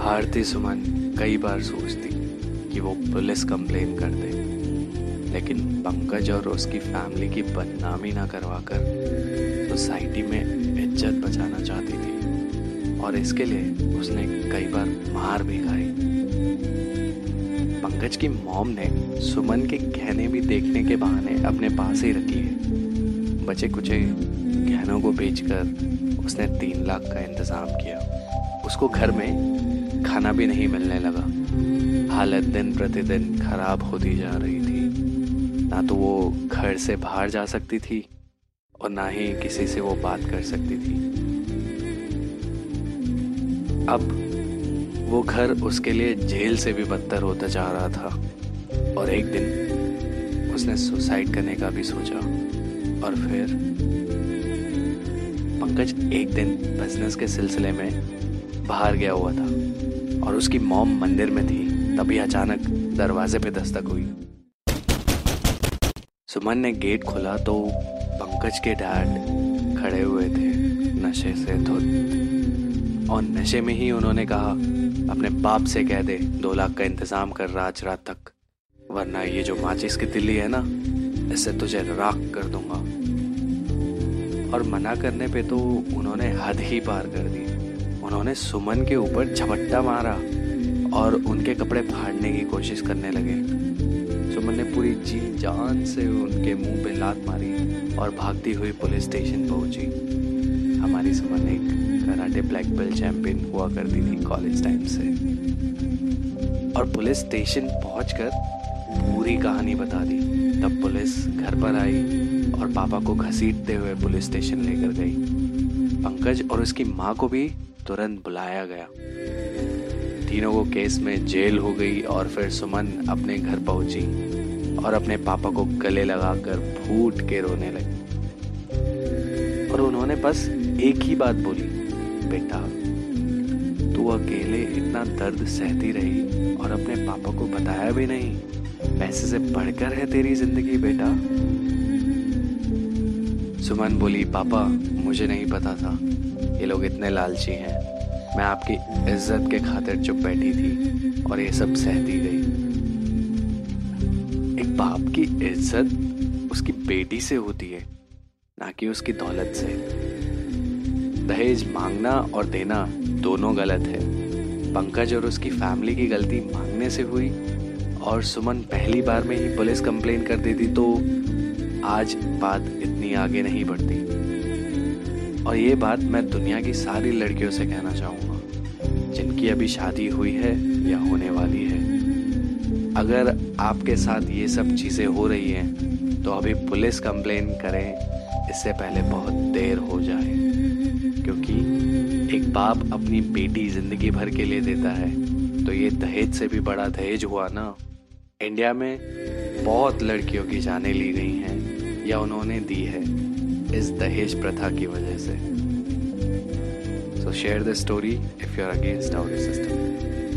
हारती सुमन कई बार सोचती कि वो पुलिस कंप्लेन कर दे। लेकिन पंकज और उसकी फैमिली की बदनामी ना करवाकर सोसाइटी में इज़्ज़त बचाना चाहती थी। और इसके लिए उसने कई बार मार भी खाई। पंकज की मॉम ने सुमन के गहने भी देखने के बहाने अपने पास ही रख लिए बचे कुचे गहनों को बेचकर उसने तीन लाख का इंतज़ाम किया। उसको घर में खाना भी नहीं मिलने लगा। हालत दिन प्रतिदिन खराब होती जा रही थी। ना तो वो घर से बाहर जा सकती थी और ना ही किसी से वो बात कर सकती थी। अब वो घर उसके लिए जेल से भी बदतर होता जा रहा था और एक दिन उसने सुसाइड करने का भी सोचा और फिर पंकज एक दिन बिज़नेस के सिलसिले में बाहर गया हुआ था। और उसकी मॉम मंदिर में थी, तभी अचानक दरवाजे पे दस्तक हुई। सुमन ने गेट खोला तो पंकज के डैड खड़े हुए थे, नशे से धुत। और नशे में ही उन्होंने कहा, अपने बाप से कह दे, दो लाख का इंतज़ाम कर राज रात तक। वरना ये जो माचिस की तिल्ली है ना, इससे तुझे राख कर दूँगा। और मना करने पे तो उन्होंने हद ही पार कर दी। उन्होंने सुमन के ऊपर झपट्टा मारा और उनके कपड़े फाड़ने की कोशिश करने लगे। सुमन ने पूरी जी जान से उनके मुँह पे लात मारी और भागती हुई पुलिस स्टेशन पहुँची। हमारी सुमन एक कराटे ब्लैक बेल्ट चैंपियन हुआ करती थी कॉलेज टाइम से। और पुलिस स्टेशन पहुंचकर पूरी कहानी बता दी। तब पुलिस घर पर आई और पापा को घसीटते हुए पुलिस स्टेशन लेकर गई। पंकज और उसकी माँ को भी तुरंत बुलाया गया। तीनों को केस में जेल हो गई और फिर सुमन अपने घर पहुँची और अपने पापा को गले लगाकर फूट के रोने लगी। और उन्होंने बस एक ही बात बोली, बेटा, तू अकेले इतना दर्द सहती रही और अपने पापा को बताया भी नहीं। पैसे से बढ़कर है तेरी ज़िंदगी, बेटा। सुमन बोली, पापा, मुझे नहीं पता था। ये लोग इतने लालची हैं। मैं आपकी इज़्ज़त के खातिर चुप बैठी थी और ये सब सहती गई। एक बाप की इज़्ज़त उसकी बेटी से होती है, ना कि उसकी दौलत से। दहेज मांगना और देना दोनों गलत है। पंकज और उसकी फैमिली की गलती मांगने से हुई और सुमन पहली बार में ही पुलिस कंप्लेन कर देती तो आज बात इतनी आगे नहीं बढ़ती। और ये बात मैं दुनिया की सारी लड़कियों से कहना चाहूँगा, जिनकी अभी शादी हुई है या होने वाली है। अगर आपके साथ ये सब चीज़ें हो रही हैं तो अभी पुलिस कंप्लेन करें, इससे पहले बहुत देर हो जाए। क्योंकि एक बाप अपनी बेटी ज़िंदगी भर के लिए देता है तो ये दहेज से भी बड़ा दहेज हुआ ना। इंडिया में बहुत लड़कियों की जानें ली गई हैं, या उन्होंने दी है। इस दहेज प्रथा की वजह से so share the story if you are against our system